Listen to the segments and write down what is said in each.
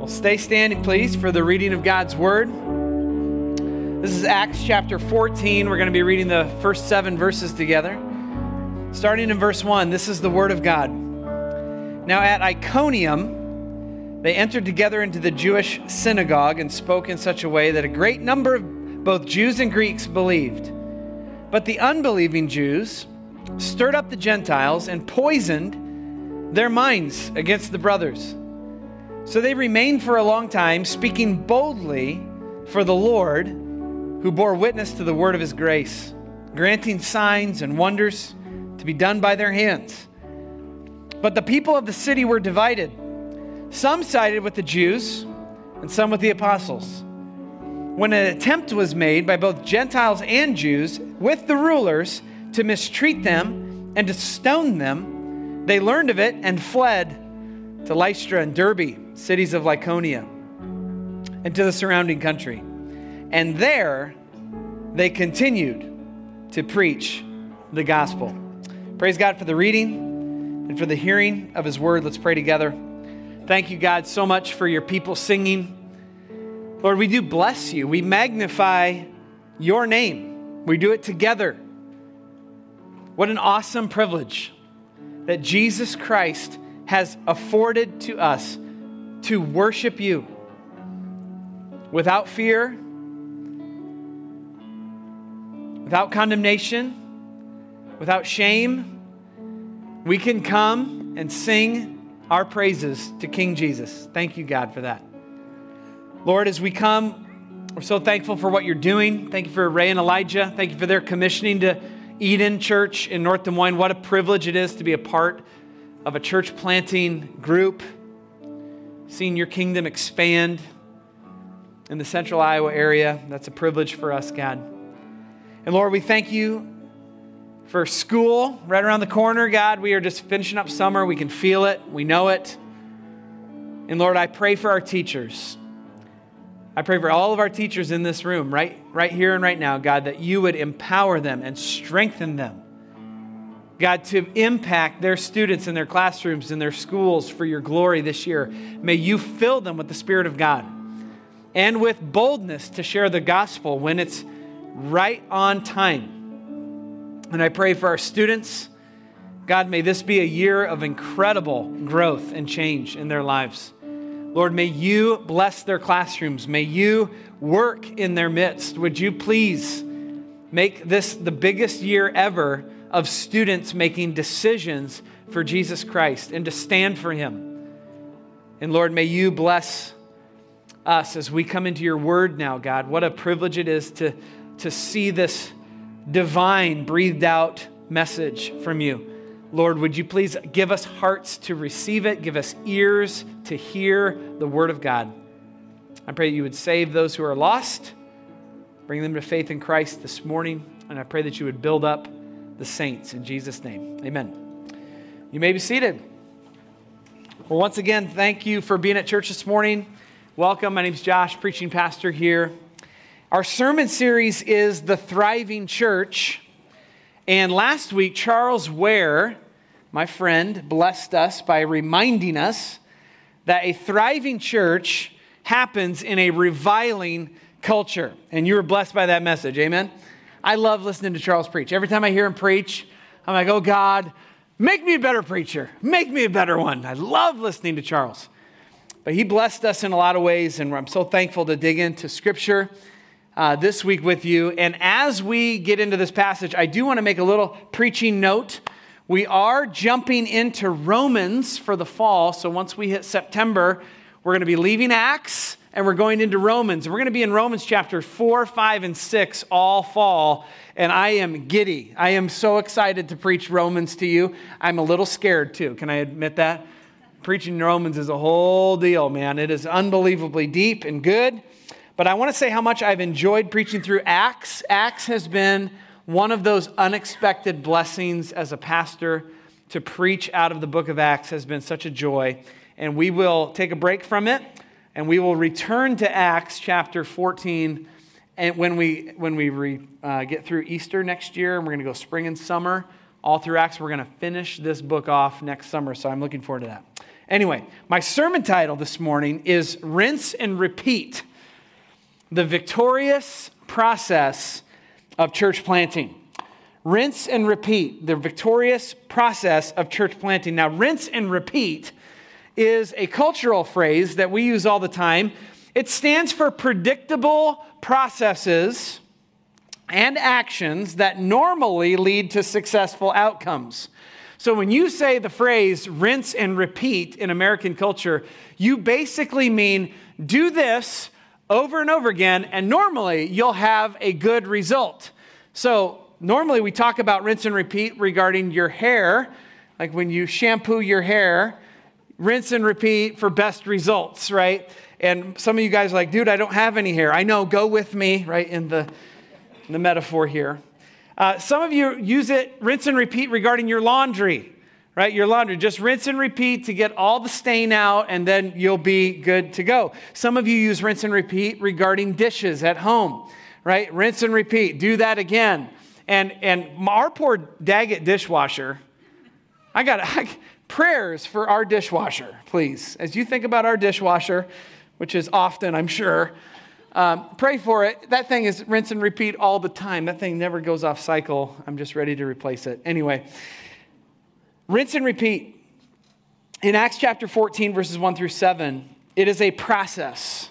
Well, stay standing, please, for the reading of God's Word. This is Acts chapter 14. We're going to be reading the first seven verses together. Starting in verse 1, this is the Word of God. Now at Iconium, they entered together into the Jewish synagogue and spoke in such a way that a great number of both Jews and Greeks believed. But the unbelieving Jews stirred up the Gentiles and poisoned their minds against the brothers. So they remained for a long time, speaking boldly for the Lord, who bore witness to the word of his grace, granting signs and wonders to be done by their hands. But the people of the city were divided. Some sided with the Jews, and some with the apostles. When an attempt was made by both Gentiles and Jews with the rulers to mistreat them and to stone them, they learned of it and fled to Lystra and Derbe, cities of Lycaonia, and to the surrounding country. And there they continued to preach the gospel. Praise God for the reading and for the hearing of his word. Let's pray together. Thank you, God, so much for your people singing. Lord, we do bless you. We magnify your name. We do it together. What an awesome privilege that Jesus Christ has afforded to us to worship you without fear, without condemnation, without shame. We can come and sing our praises to King Jesus. Thank you, God, for that. Lord, as we come, we're so thankful for what you're doing. Thank you for Ray and Elijah. Thank you for their commissioning to Eden Church in North Des Moines. What a privilege it is to be a part of a church planting group, seeing your kingdom expand in the central Iowa area. That's a privilege for us, God. And Lord, we thank you for school right around the corner, God. We are just finishing up summer. We can feel it, we know it. And Lord, I pray for our teachers. I pray for all of our teachers in this room, right, right here and right now, God, that you would empower them and strengthen them God, to impact their students in their classrooms, in their schools for your glory this year. May you fill them with the Spirit of God and with boldness to share the gospel when it's right on time. And I pray for our students. God, may this be a year of incredible growth and change in their lives. Lord, may you bless their classrooms. May you work in their midst. Would you please make this the biggest year ever? Of students making decisions for Jesus Christ and to stand for Him. And Lord, may you bless us as we come into your word now, God. What a privilege it is to, to see this divine, breathed out message from you. Lord, would you please give us hearts to receive it, give us ears to hear the word of God. I pray that you would save those who are lost, bring them to faith in Christ this morning, and I pray that you would build up the saints. In Jesus' name, amen. You may be seated. Well, once again, thank you for being at church this morning. Welcome. My name is Josh, preaching pastor here. Our sermon series is The Thriving Church. And last week, Charles Ware, my friend, blessed us by reminding us that a thriving church happens in a reviling culture. And you were blessed by that message. Amen. I love listening to Charles preach. Every time I hear him preach, I'm like, oh God, make me a better preacher. Make me a better one. I love listening to Charles. But he blessed us in a lot of ways, and I'm so thankful to dig into Scripture uh, this week with you. And as we get into this passage, I do want to make a little preaching note. We are jumping into Romans for the fall. So once we hit September, we're going to be leaving Acts and we're going into Romans. We're going to be in Romans chapter 4, 5, and 6 all fall. And I am giddy. I am so excited to preach Romans to you. I'm a little scared too. Can I admit that? Preaching Romans is a whole deal, man. It is unbelievably deep and good. But I want to say how much I've enjoyed preaching through Acts. Acts has been one of those unexpected blessings as a pastor to preach out of the book of Acts has been such a joy. And we will take a break from it and we will return to Acts chapter 14 and when we, when we re, uh, get through Easter next year, and we're going to go spring and summer all through Acts, we're going to finish this book off next summer. So I'm looking forward to that. Anyway, my sermon title this morning is Rinse and Repeat The Victorious Process of Church Planting. Rinse and repeat, the victorious process of church planting. Now, rinse and repeat is a cultural phrase that we use all the time. It stands for predictable processes and actions that normally lead to successful outcomes. So when you say the phrase rinse and repeat in American culture, you basically mean do this over and over again, and normally you'll have a good result. So normally we talk about rinse and repeat regarding your hair, like when you shampoo your hair, rinse and repeat for best results, right? And some of you guys are like, dude, I don't have any hair. I know, go with me, right, in the, in the metaphor here. Uh, some of you use it, rinse and repeat regarding your laundry, right? Your laundry. Just rinse and repeat to get all the stain out, and then you'll be good to go. Some of you use rinse and repeat regarding dishes at home, right? Rinse and repeat. Do that again. And, and our poor Daggett dishwasher, I got I, prayers for our dishwasher, please. As you think about our dishwasher, which is often, I'm sure, um, pray for it. That thing is rinse and repeat all the time. That thing never goes off cycle. I'm just ready to replace it. Anyway, rinse and repeat. In Acts chapter 14, verses 1 through 7, it is a process.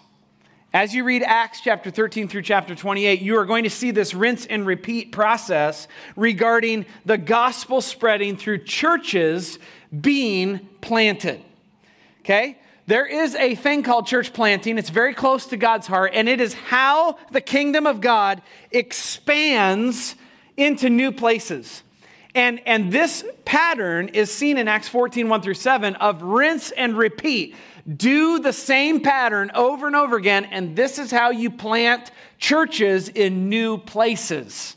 As you read Acts chapter 13 through chapter 28, you are going to see this rinse and repeat process regarding the gospel spreading through churches being planted. Okay? There is a thing called church planting. It's very close to God's heart, and it is how the kingdom of God expands into new places. And, and this pattern is seen in Acts 14, 1 through 7 of rinse and repeat. Do the same pattern over and over again, and this is how you plant churches in new places.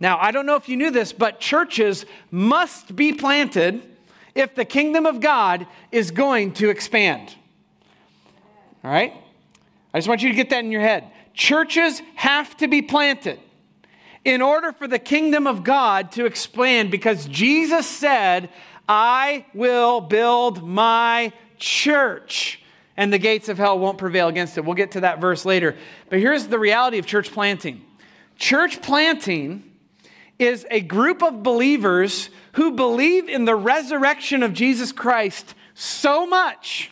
Now, I don't know if you knew this, but churches must be planted if the kingdom of God is going to expand. All right? I just want you to get that in your head. Churches have to be planted in order for the kingdom of God to expand because Jesus said, I will build my church and the gates of hell won't prevail against it. We'll get to that verse later. But here's the reality of church planting church planting is a group of believers who believe in the resurrection of Jesus Christ so much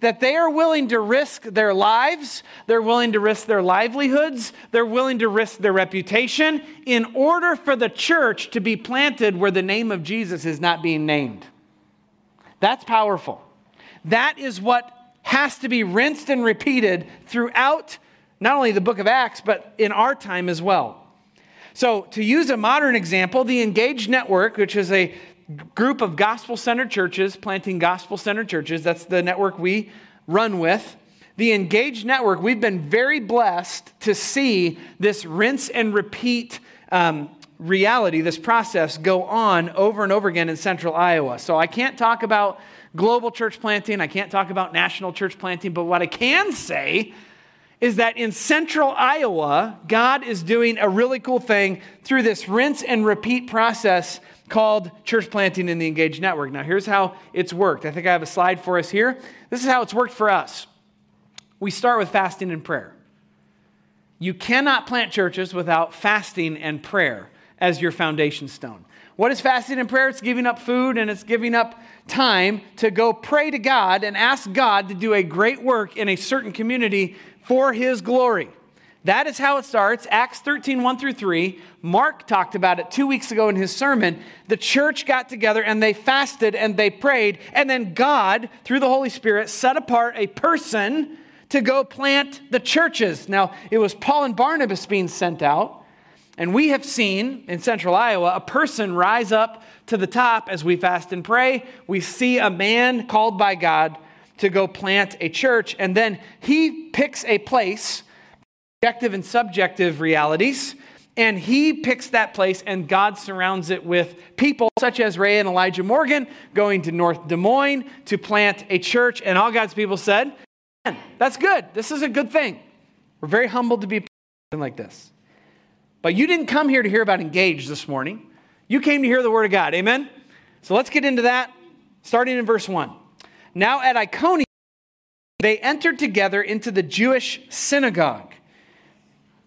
that they are willing to risk their lives, they're willing to risk their livelihoods, they're willing to risk their reputation in order for the church to be planted where the name of Jesus is not being named. That's powerful. That is what has to be rinsed and repeated throughout not only the book of Acts, but in our time as well. So, to use a modern example, the Engage Network, which is a group of gospel centered churches, planting gospel centered churches. That's the network we run with. The Engage Network, we've been very blessed to see this rinse and repeat um, reality, this process go on over and over again in central Iowa. So I can't talk about global church planting, I can't talk about national church planting, but what I can say is that in central Iowa, God is doing a really cool thing through this rinse and repeat process called Church Planting in the Engaged Network. Now, here's how it's worked. I think I have a slide for us here. This is how it's worked for us. We start with fasting and prayer. You cannot plant churches without fasting and prayer as your foundation stone. What is fasting and prayer? It's giving up food and it's giving up time to go pray to God and ask God to do a great work in a certain community for His glory. That is how it starts. Acts 13, 1 through 3. Mark talked about it two weeks ago in his sermon. The church got together and they fasted and they prayed. And then God, through the Holy Spirit, set apart a person to go plant the churches. Now, it was Paul and Barnabas being sent out. And we have seen in central Iowa a person rise up to the top as we fast and pray. We see a man called by God to go plant a church. And then he picks a place objective and subjective realities. And he picks that place, and God surrounds it with people such as Ray and Elijah Morgan going to North Des Moines to plant a church. And all God's people said, That's good. This is a good thing. We're very humbled to be like this. But you didn't come here to hear about engage this morning. You came to hear the word of God. Amen? So let's get into that, starting in verse 1. Now at Iconium, they entered together into the Jewish synagogue.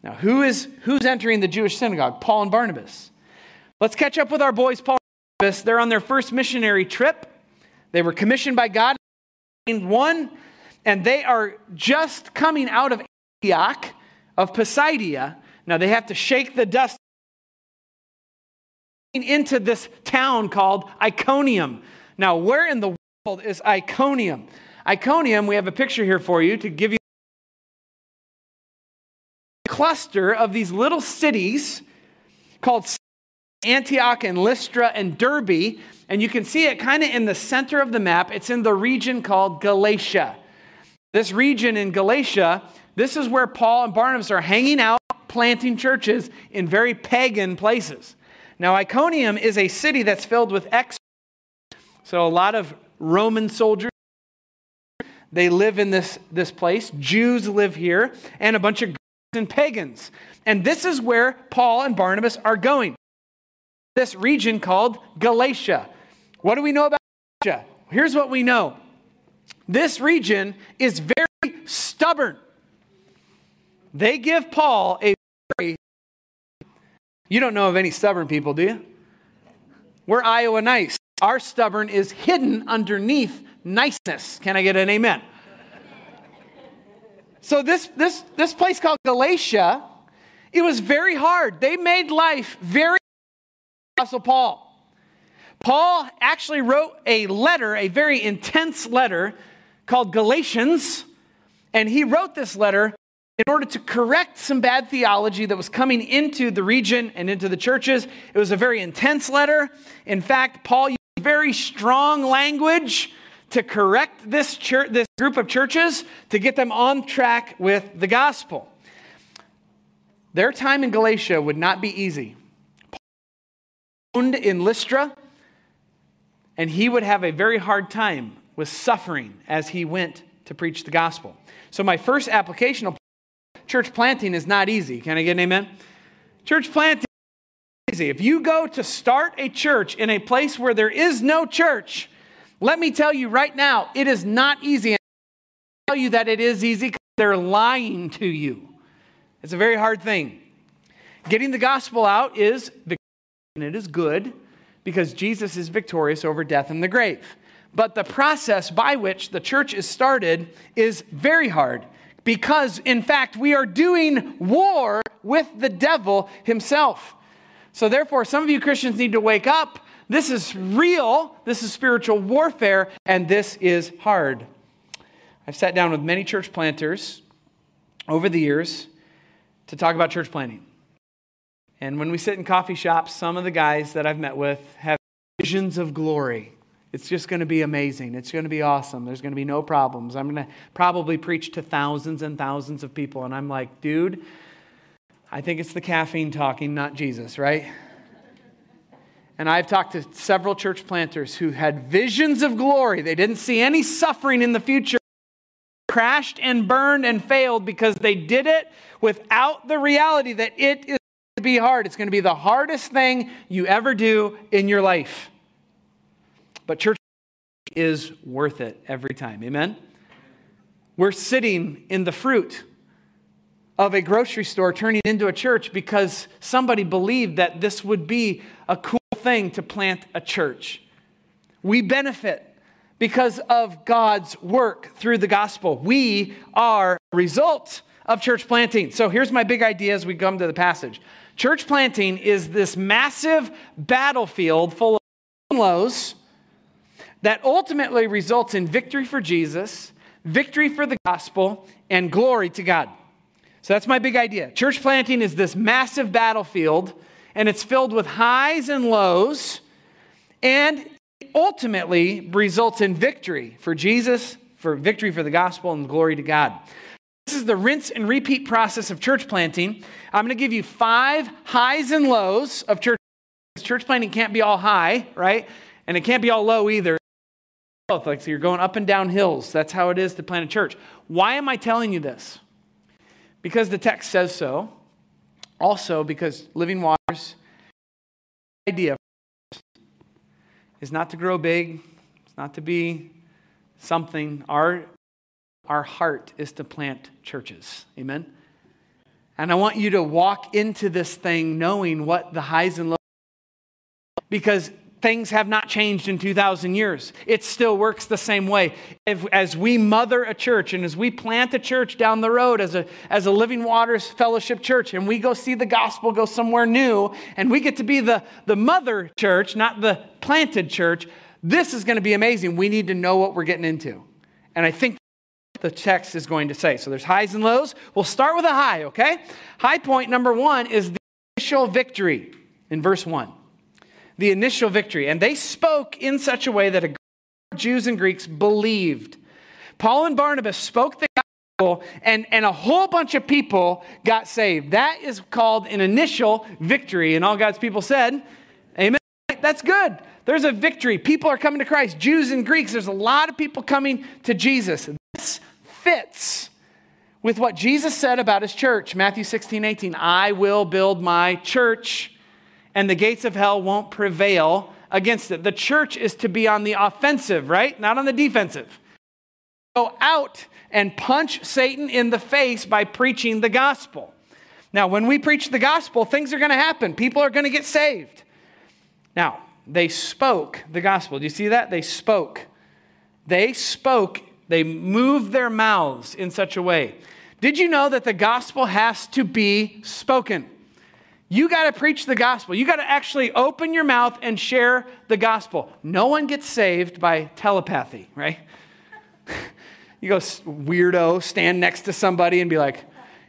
Now, who is who's entering the Jewish synagogue? Paul and Barnabas. Let's catch up with our boys, Paul and Barnabas. They're on their first missionary trip. They were commissioned by God, in one, and they are just coming out of Antioch of Pisidia. Now they have to shake the dust into this town called Iconium. Now, where in the world is Iconium? Iconium, we have a picture here for you to give you a cluster of these little cities called Antioch and Lystra and Derbe. And you can see it kind of in the center of the map. It's in the region called Galatia. This region in Galatia, this is where Paul and Barnabas are hanging out, planting churches in very pagan places. Now, Iconium is a city that's filled with ex. So, a lot of Roman soldiers they live in this, this place. Jews live here, and a bunch of Greeks and pagans. And this is where Paul and Barnabas are going. This region called Galatia. What do we know about Galatia? Here's what we know this region is very stubborn. They give Paul a very. You don't know of any stubborn people, do you? We're Iowa nice. Our stubborn is hidden underneath niceness. Can I get an amen? so this this this place called Galatia, it was very hard. They made life very Apostle Paul. Paul actually wrote a letter, a very intense letter called Galatians, and he wrote this letter in order to correct some bad theology that was coming into the region and into the churches. It was a very intense letter. In fact, Paul very strong language to correct this, church, this group of churches to get them on track with the gospel. Their time in Galatia would not be easy. Paul in Lystra, and he would have a very hard time with suffering as he went to preach the gospel. So, my first application of church planting is not easy. Can I get an amen? Church planting easy. If you go to start a church in a place where there is no church, let me tell you right now, it is not easy. And I tell you that it is easy because they're lying to you. It's a very hard thing. Getting the gospel out is and it is good because Jesus is victorious over death and the grave. But the process by which the church is started is very hard because, in fact, we are doing war with the devil himself. So, therefore, some of you Christians need to wake up this is real, this is spiritual warfare, and this is hard. I've sat down with many church planters over the years to talk about church planting. And when we sit in coffee shops, some of the guys that I've met with have visions of glory. It's just going to be amazing. It's going to be awesome. There's going to be no problems. I'm going to probably preach to thousands and thousands of people. And I'm like, dude, I think it's the caffeine talking, not Jesus, right? And I've talked to several church planters who had visions of glory. They didn't see any suffering in the future, crashed and burned and failed because they did it without the reality that it is going to be hard. It's going to be the hardest thing you ever do in your life. But church is worth it every time. Amen? We're sitting in the fruit of a grocery store turning into a church because somebody believed that this would be a cool thing to plant a church. We benefit because of God's work through the gospel. We are a result of church planting. So here's my big idea as we come to the passage. Church planting is this massive battlefield full of lows that ultimately results in victory for Jesus, victory for the gospel, and glory to God. So that's my big idea. Church planting is this massive battlefield and it's filled with highs and lows, and ultimately results in victory for Jesus, for victory for the gospel, and glory to God. This is the rinse and repeat process of church planting. I'm going to give you five highs and lows of church. Church planting can't be all high, right? And it can't be all low either. Like so you're going up and down hills. That's how it is to plant a church. Why am I telling you this? Because the text says so. Also, because living waters idea is not to grow big, it's not to be something. Our, our heart is to plant churches. Amen? And I want you to walk into this thing knowing what the highs and lows because things have not changed in 2,000 years. It still works the same way. If, as we mother a church and as we plant a church down the road as a, as a Living Waters Fellowship church and we go see the gospel go somewhere new and we get to be the, the mother church, not the planted church, this is going to be amazing. We need to know what we're getting into. And I think the text is going to say. So there's highs and lows. We'll start with a high, okay? High point number one is the initial victory in verse one the initial victory. And they spoke in such a way that a Jews and Greeks believed. Paul and Barnabas spoke the gospel, and, and a whole bunch of people got saved. That is called an initial victory. And all God's people said, Amen. That's good. There's a victory. People are coming to Christ. Jews and Greeks, there's a lot of people coming to Jesus. This fits with what Jesus said about his church. Matthew 16, 18. I will build my church and the gates of hell won't prevail against it. The church is to be on the offensive, right? Not on the defensive. Go out and punch Satan in the face by preaching the gospel. Now, when we preach the gospel, things are going to happen. People are going to get saved. Now, they spoke the gospel. Do you see that? They spoke. They spoke. They moved their mouths in such a way. Did you know that the gospel has to be spoken? You got to preach the gospel. You got to actually open your mouth and share the gospel. No one gets saved by telepathy, right? you go, weirdo, stand next to somebody and be like,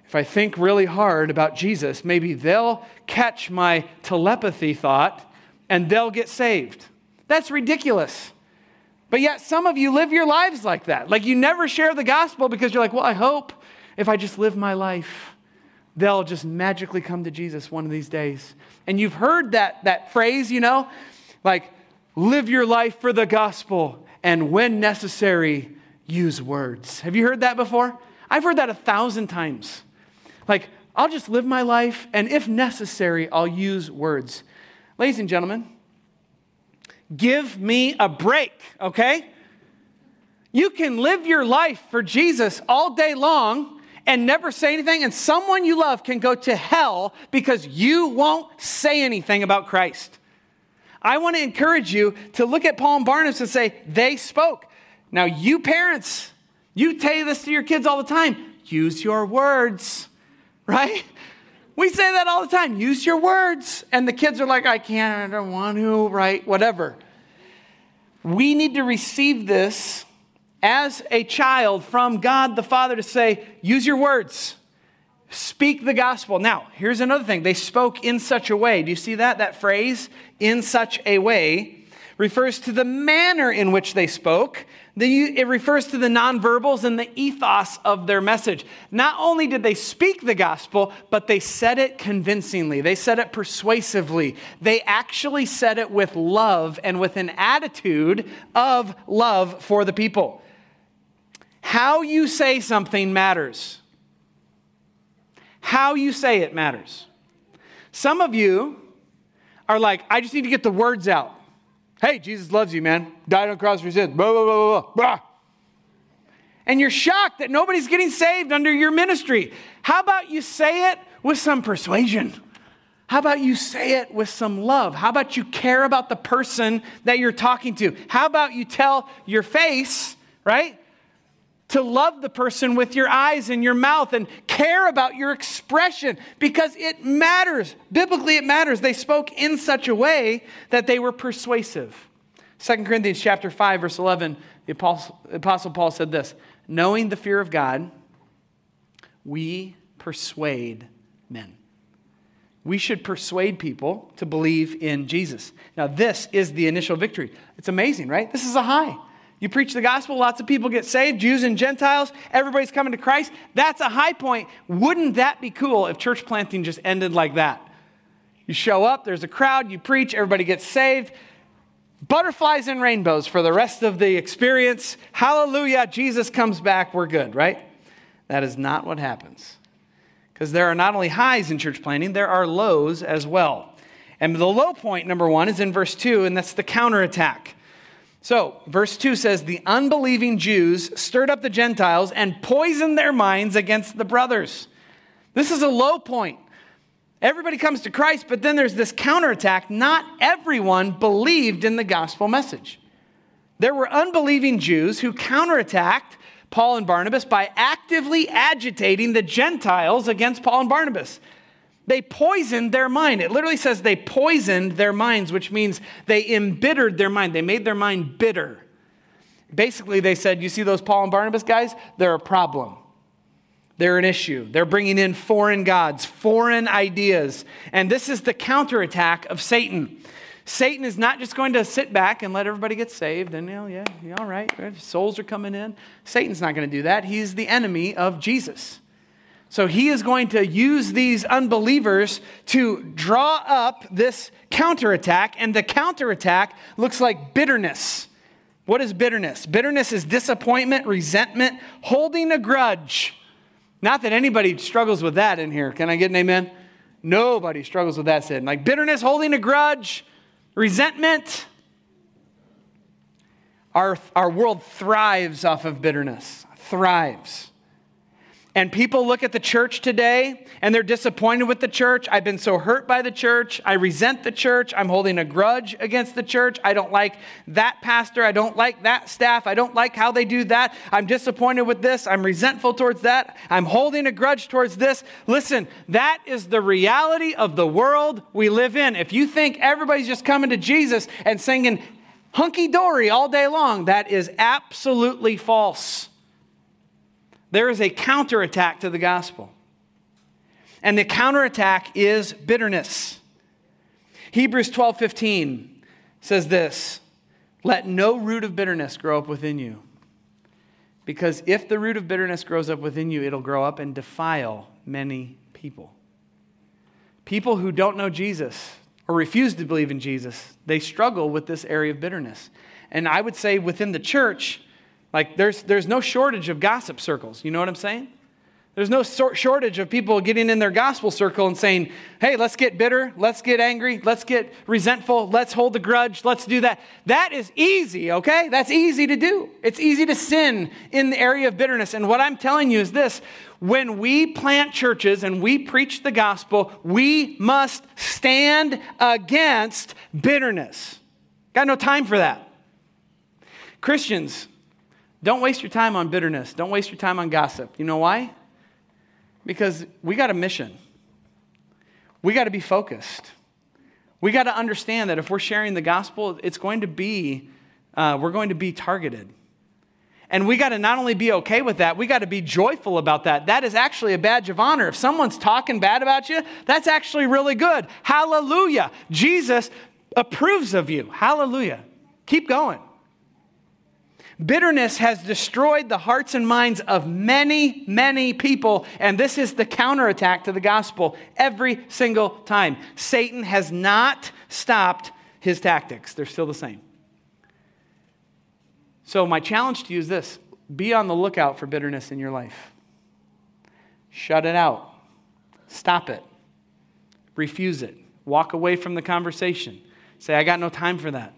if I think really hard about Jesus, maybe they'll catch my telepathy thought and they'll get saved. That's ridiculous. But yet, some of you live your lives like that. Like you never share the gospel because you're like, well, I hope if I just live my life they'll just magically come to Jesus one of these days. And you've heard that, that phrase, you know, like, live your life for the gospel, and when necessary, use words. Have you heard that before? I've heard that a thousand times. Like, I'll just live my life, and if necessary, I'll use words. Ladies and gentlemen, give me a break, okay? You can live your life for Jesus all day long and never say anything, and someone you love can go to hell because you won't say anything about Christ. I want to encourage you to look at Paul and Barnabas and say, they spoke. Now, you parents, you tell this to your kids all the time use your words, right? We say that all the time use your words. And the kids are like, I can't, I don't want to, right? Whatever. We need to receive this as a child from God the Father to say, use your words, speak the gospel. Now, here's another thing they spoke in such a way. Do you see that? That phrase, in such a way, refers to the manner in which they spoke. It refers to the nonverbals and the ethos of their message. Not only did they speak the gospel, but they said it convincingly. They said it persuasively. They actually said it with love and with an attitude of love for the people. How you say something matters. How you say it matters. Some of you are like, I just need to get the words out. Hey, Jesus loves you, man. Died on the cross for sins. Blah, blah, blah, blah, blah. And you're shocked that nobody's getting saved under your ministry. How about you say it with some persuasion? How about you say it with some love? How about you care about the person that you're talking to? How about you tell your face, right? To love the person with your eyes and your mouth and care about your expression because it matters. Biblically, it matters. They spoke in such a way that they were persuasive. 2 Corinthians chapter 5, verse 11, the Apostle, Apostle Paul said this Knowing the fear of God, we persuade men. We should persuade people to believe in Jesus. Now, this is the initial victory. It's amazing, right? This is a high. You preach the gospel, lots of people get saved, Jews and Gentiles, everybody's coming to Christ. That's a high point. Wouldn't that be cool if church planting just ended like that? You show up, there's a crowd, you preach, everybody gets saved. Butterflies and rainbows for the rest of the experience. Hallelujah, Jesus comes back, we're good, right? That is not what happens. Because there are not only highs in church planting, there are lows as well. And the low point, number one, is in verse two, and that's the counterattack. So, verse 2 says, The unbelieving Jews stirred up the Gentiles and poisoned their minds against the brothers. This is a low point. Everybody comes to Christ, but then there's this counterattack. Not everyone believed in the gospel message. There were unbelieving Jews who counterattacked Paul and Barnabas by actively agitating the Gentiles against Paul and Barnabas. They poisoned their mind. It literally says they poisoned their minds, which means they embittered their mind. They made their mind bitter. Basically, they said, You see those Paul and Barnabas guys? They're a problem. They're an issue. They're bringing in foreign gods, foreign ideas. And this is the counterattack of Satan. Satan is not just going to sit back and let everybody get saved and, you know, yeah, yeah all right, souls are coming in. Satan's not going to do that. He's the enemy of Jesus. So he is going to use these unbelievers to draw up this counterattack, and the counterattack looks like bitterness. What is bitterness? Bitterness is disappointment, resentment, holding a grudge. Not that anybody struggles with that in here. Can I get an amen? Nobody struggles with that sin. Like bitterness, holding a grudge, resentment. Our, our world thrives off of bitterness, thrives. And people look at the church today and they're disappointed with the church. I've been so hurt by the church. I resent the church. I'm holding a grudge against the church. I don't like that pastor. I don't like that staff. I don't like how they do that. I'm disappointed with this. I'm resentful towards that. I'm holding a grudge towards this. Listen, that is the reality of the world we live in. If you think everybody's just coming to Jesus and singing hunky dory all day long, that is absolutely false. There is a counterattack to the gospel. And the counterattack is bitterness. Hebrews 12 15 says this Let no root of bitterness grow up within you. Because if the root of bitterness grows up within you, it'll grow up and defile many people. People who don't know Jesus or refuse to believe in Jesus, they struggle with this area of bitterness. And I would say within the church, like, there's, there's no shortage of gossip circles. You know what I'm saying? There's no shortage of people getting in their gospel circle and saying, hey, let's get bitter, let's get angry, let's get resentful, let's hold the grudge, let's do that. That is easy, okay? That's easy to do. It's easy to sin in the area of bitterness. And what I'm telling you is this when we plant churches and we preach the gospel, we must stand against bitterness. Got no time for that. Christians, don't waste your time on bitterness. Don't waste your time on gossip. You know why? Because we got a mission. We got to be focused. We got to understand that if we're sharing the gospel, it's going to be, uh, we're going to be targeted. And we got to not only be okay with that, we got to be joyful about that. That is actually a badge of honor. If someone's talking bad about you, that's actually really good. Hallelujah. Jesus approves of you. Hallelujah. Keep going. Bitterness has destroyed the hearts and minds of many, many people, and this is the counterattack to the gospel every single time. Satan has not stopped his tactics, they're still the same. So, my challenge to you is this be on the lookout for bitterness in your life. Shut it out, stop it, refuse it, walk away from the conversation. Say, I got no time for that.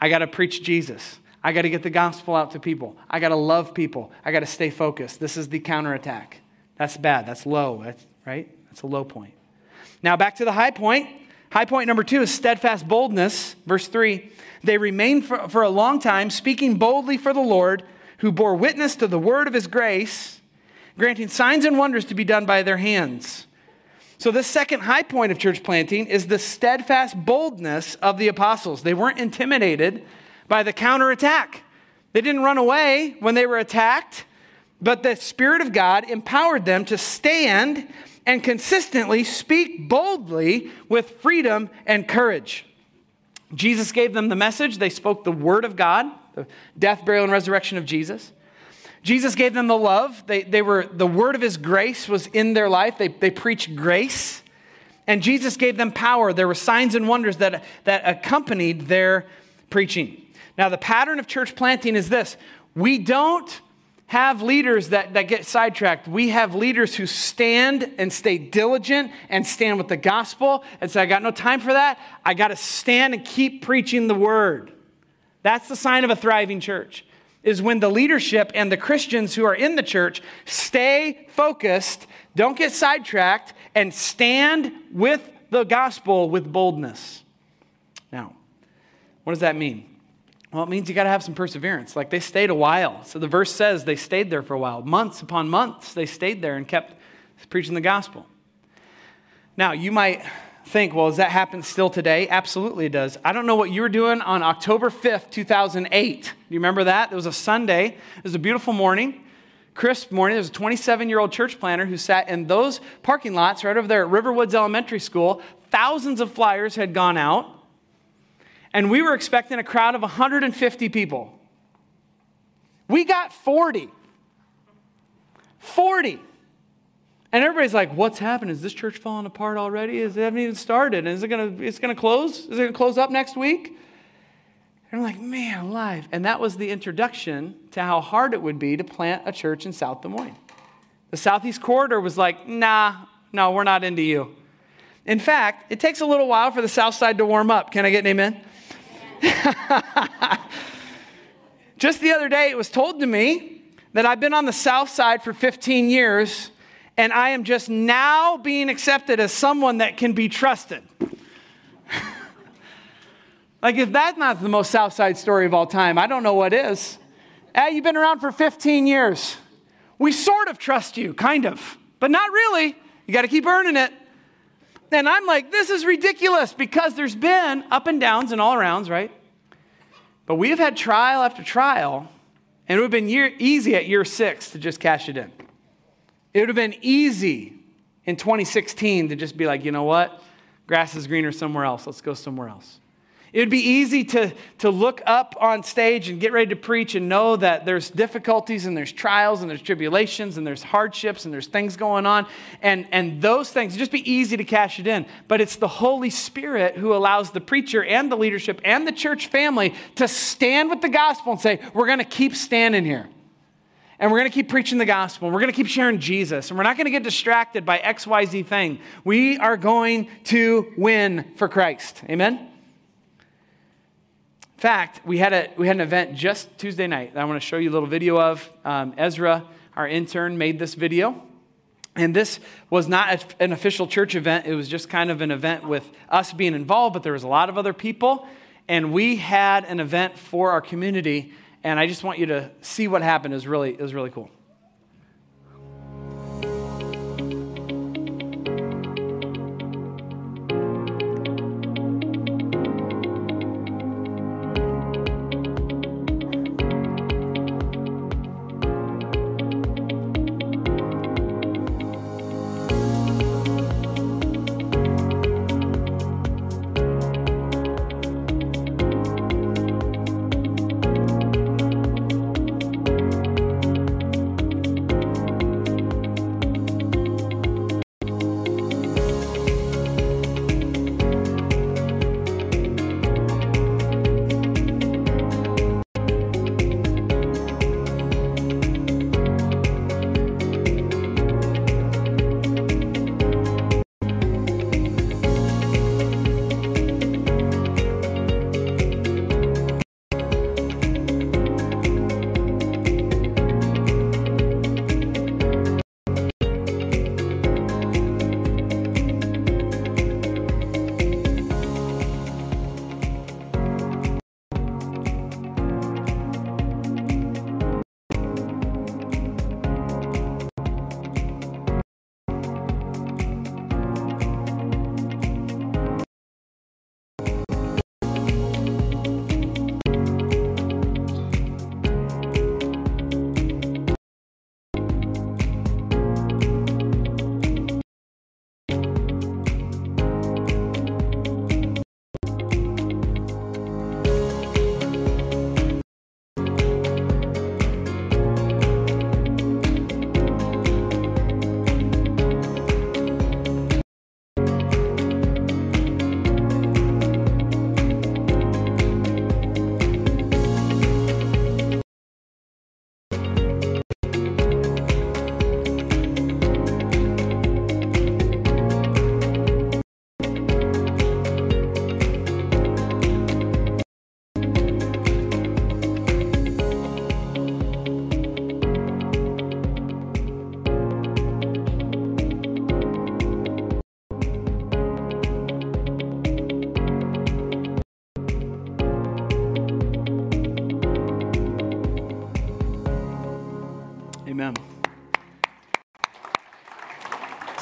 I got to preach Jesus. I got to get the gospel out to people. I got to love people. I got to stay focused. This is the counterattack. That's bad. That's low, That's, right? That's a low point. Now, back to the high point. High point number two is steadfast boldness. Verse three they remained for, for a long time, speaking boldly for the Lord, who bore witness to the word of his grace, granting signs and wonders to be done by their hands. So, this second high point of church planting is the steadfast boldness of the apostles. They weren't intimidated by the counterattack. They didn't run away when they were attacked, but the Spirit of God empowered them to stand and consistently speak boldly with freedom and courage. Jesus gave them the message. They spoke the word of God, the death, burial, and resurrection of Jesus. Jesus gave them the love. They, they were, the word of his grace was in their life. They, they preached grace. And Jesus gave them power. There were signs and wonders that, that accompanied their preaching. Now, the pattern of church planting is this we don't have leaders that, that get sidetracked. We have leaders who stand and stay diligent and stand with the gospel and say, I got no time for that. I got to stand and keep preaching the word. That's the sign of a thriving church. Is when the leadership and the Christians who are in the church stay focused, don't get sidetracked, and stand with the gospel with boldness. Now, what does that mean? Well, it means you got to have some perseverance. Like they stayed a while. So the verse says they stayed there for a while. Months upon months, they stayed there and kept preaching the gospel. Now, you might think, well, does that happen still today? Absolutely it does. I don't know what you were doing on October 5th, 2008. Do you remember that? It was a Sunday. It was a beautiful morning, crisp morning. There was a 27 year old church planter who sat in those parking lots right over there at Riverwoods Elementary School. Thousands of flyers had gone out, and we were expecting a crowd of 150 people. We got 40. 40. And everybody's like, what's happened? Is this church falling apart already? Is it haven't even started? Is it gonna it's gonna close? Is it gonna close up next week? And I'm like, man, alive. And that was the introduction to how hard it would be to plant a church in South Des Moines. The Southeast Corridor was like, nah, no, we're not into you. In fact, it takes a little while for the South Side to warm up. Can I get an amen? Just the other day, it was told to me that I've been on the South Side for 15 years and I am just now being accepted as someone that can be trusted. like, if that's not the most Southside story of all time, I don't know what is. Hey, you've been around for 15 years. We sort of trust you, kind of, but not really. You got to keep earning it. And I'm like, this is ridiculous because there's been up and downs and all arounds, right? But we have had trial after trial, and it would have been year, easy at year six to just cash it in. It would have been easy in 2016 to just be like, you know what? Grass is greener somewhere else. Let's go somewhere else. It would be easy to, to look up on stage and get ready to preach and know that there's difficulties and there's trials and there's tribulations and there's hardships and there's things going on. And, and those things, just be easy to cash it in. But it's the Holy Spirit who allows the preacher and the leadership and the church family to stand with the gospel and say, we're going to keep standing here and we're going to keep preaching the gospel, and we're going to keep sharing Jesus, and we're not going to get distracted by XYZ thing. We are going to win for Christ. Amen? In fact, we had, a, we had an event just Tuesday night that I want to show you a little video of. Um, Ezra, our intern, made this video. And this was not an official church event. It was just kind of an event with us being involved, but there was a lot of other people. And we had an event for our community and I just want you to see what happened. It was really, it was really cool.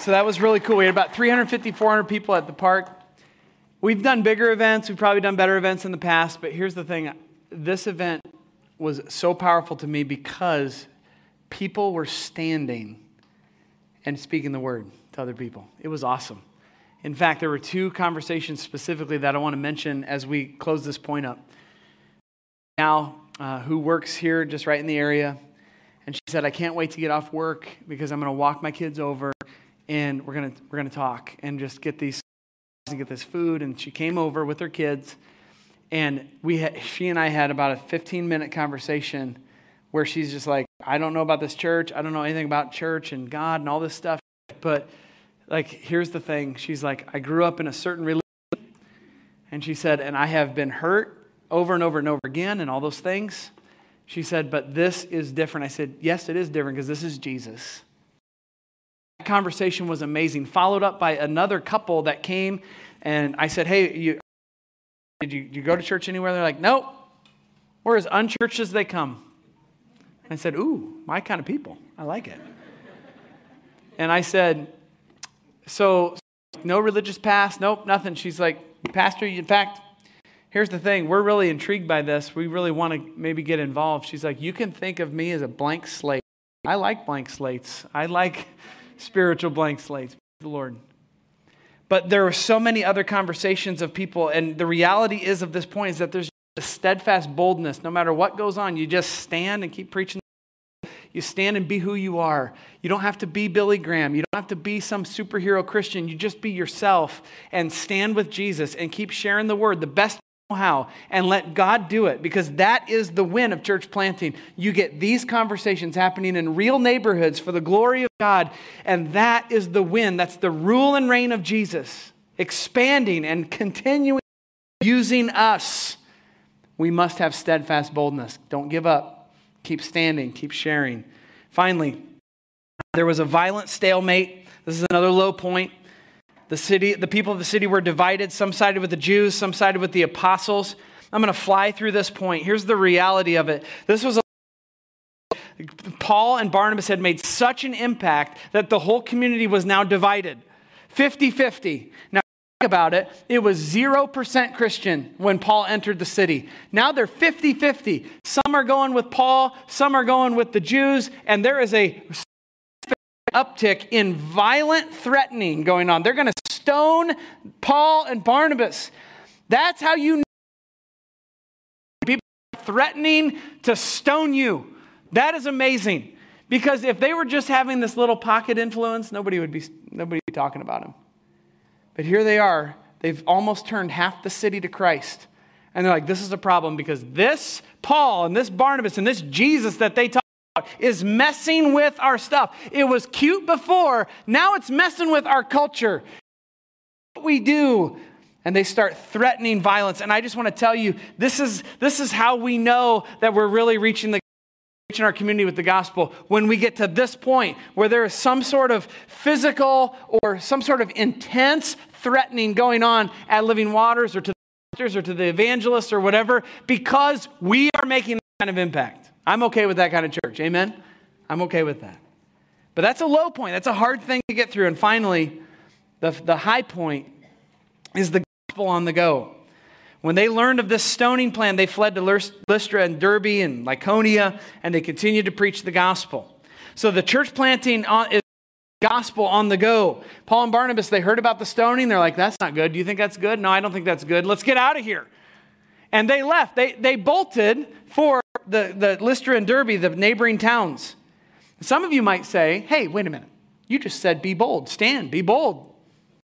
So that was really cool. We had about 350, 400 people at the park. We've done bigger events, we've probably done better events in the past, but here's the thing this event was so powerful to me because people were standing and speaking the word to other people. It was awesome. In fact, there were two conversations specifically that I want to mention as we close this point up. Now, uh, who works here just right in the area, and she said, I can't wait to get off work because I'm going to walk my kids over and we're to, we're to talk and just get these and get this food. And she came over with her kids, and we she and I had about a 15 minute conversation where she's just like, I don't know about this church. I don't know anything about church and God and all this stuff. But like, here's the thing. She's like, I grew up in a certain religion. And she said, and I have been hurt over and over and over again and all those things. She said, but this is different. I said, yes, it is different because this is Jesus. Conversation was amazing. Followed up by another couple that came and I said, hey, you, did you, you go to church anywhere? They're like, nope. We're as unchurched as they come. I said, Ooh, my kind of people. I like it. And I said, So, no religious past? Nope, nothing. She's like, Pastor, in fact, here's the thing. We're really intrigued by this. We really want to maybe get involved. She's like, You can think of me as a blank slate. I like blank slates, I like spiritual blank slates. The Lord. But there are so many other conversations of people, and the reality is of this point is that there's a steadfast boldness. No matter what goes on, you just stand and keep preaching. You stand and be who you are. You don't have to be Billy Graham. You don't have to be some superhero Christian. You just be yourself and stand with Jesus and keep sharing the word the best how and let God do it because that is the win of church planting. You get these conversations happening in real neighborhoods for the glory of God, and that is the win. That's the rule and reign of Jesus, expanding and continuing using us we must have steadfast boldness. Don't give up. Keep standing, keep sharing. Finally, there was a violent stalemate. This is another low point. The city, the people of the city were divided. Some sided with the Jews, some sided with the apostles. I'm going to fly through this point. Here's the reality of it. This was a Paul and Barnabas had made such an impact that the whole community was now divided 50 50. Now, about it, it was 0% Christian when Paul entered the city. Now they're 50 50. Some are going with Paul, some are going with the Jews, and there is a uptick in violent threatening going on. They're going to stone Paul and Barnabas. That's how you know people threatening to stone you. That is amazing. Because if they were just having this little pocket influence, nobody would be, nobody would be talking about them. But here they are. They've almost turned half the city to Christ. And they're like, this is a problem because this Paul and this Barnabas and this Jesus that they talk is messing with our stuff. It was cute before, now it's messing with our culture. What we do. And they start threatening violence. And I just want to tell you, this is, this is how we know that we're really reaching the reaching our community with the gospel when we get to this point where there is some sort of physical or some sort of intense threatening going on at Living Waters or to the or to the evangelists or whatever because we are making that kind of impact. I'm okay with that kind of church. Amen? I'm okay with that. But that's a low point. That's a hard thing to get through. And finally, the, the high point is the gospel on the go. When they learned of this stoning plan, they fled to Lystra and Derbe and Lycaonia, and they continued to preach the gospel. So the church planting is gospel on the go. Paul and Barnabas, they heard about the stoning. They're like, that's not good. Do you think that's good? No, I don't think that's good. Let's get out of here. And they left. They, they bolted for the, the Lystra and Derbe, the neighboring towns. Some of you might say, hey, wait a minute. You just said be bold. Stand, be bold.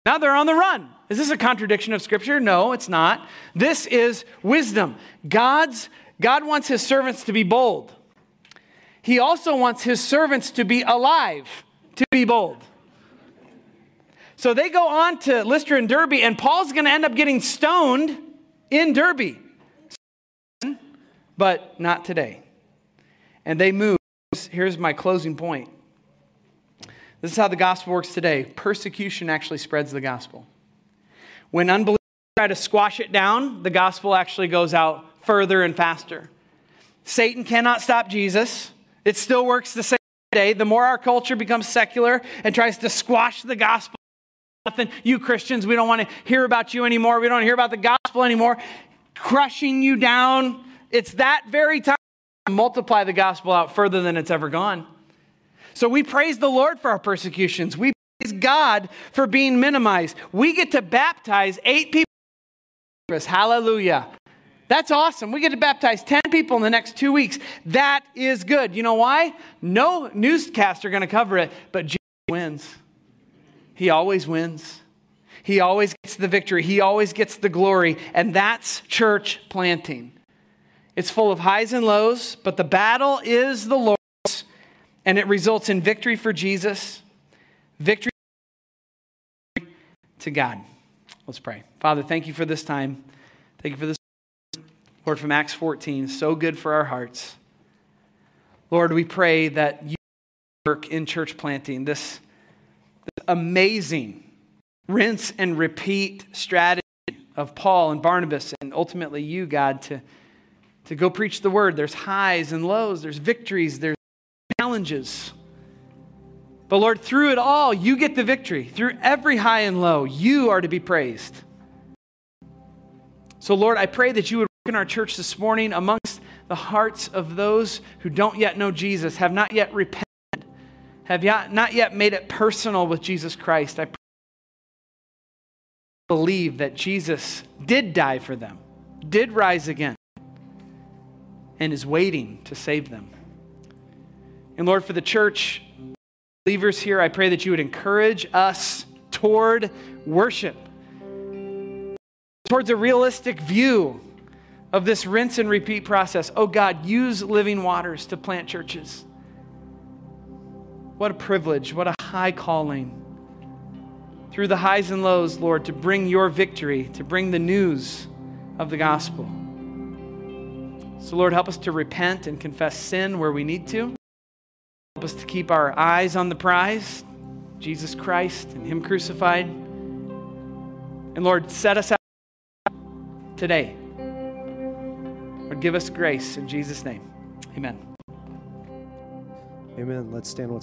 Now they're on the run. Is this a contradiction of Scripture? No, it's not. This is wisdom. God's, God wants his servants to be bold. He also wants his servants to be alive, to be bold. So they go on to Lystra and Derbe, and Paul's going to end up getting stoned in Derbe. But not today. And they move. Here's my closing point this is how the gospel works today persecution actually spreads the gospel. When unbelievers try to squash it down, the gospel actually goes out further and faster. Satan cannot stop Jesus, it still works the same. day, the more our culture becomes secular and tries to squash the gospel. Nothing, you Christians, we don't want to hear about you anymore. We don't hear about the gospel anymore, crushing you down. It's that very time to multiply the gospel out further than it's ever gone. So we praise the Lord for our persecutions. We praise God for being minimized. We get to baptize eight people. Hallelujah. That's awesome. We get to baptize 10 people in the next two weeks. That is good. You know why? No newscaster going to cover it, but Jesus wins. He always wins. He always gets the victory. He always gets the glory. And that's church planting. It's full of highs and lows, but the battle is the Lord's, and it results in victory for Jesus, victory to God. Let's pray. Father, thank you for this time. Thank you for this, Lord, from Acts 14. So good for our hearts. Lord, we pray that you work in church planting, this, this amazing rinse and repeat strategy of Paul and Barnabas, and ultimately you, God, to to go preach the word. There's highs and lows, there's victories, there's challenges. But Lord, through it all, you get the victory. Through every high and low, you are to be praised. So, Lord, I pray that you would work in our church this morning amongst the hearts of those who don't yet know Jesus, have not yet repented, have not yet made it personal with Jesus Christ. I believe that Jesus did die for them, did rise again and is waiting to save them. And Lord, for the church, believers here, I pray that you would encourage us toward worship, towards a realistic view of this rinse and repeat process. Oh God, use living waters to plant churches. What a privilege, what a high calling. Through the highs and lows, Lord, to bring your victory, to bring the news of the gospel. So, Lord, help us to repent and confess sin where we need to. Help us to keep our eyes on the prize, Jesus Christ and Him crucified. And Lord, set us out today. Lord, give us grace in Jesus' name. Amen. Amen. Let's stand once.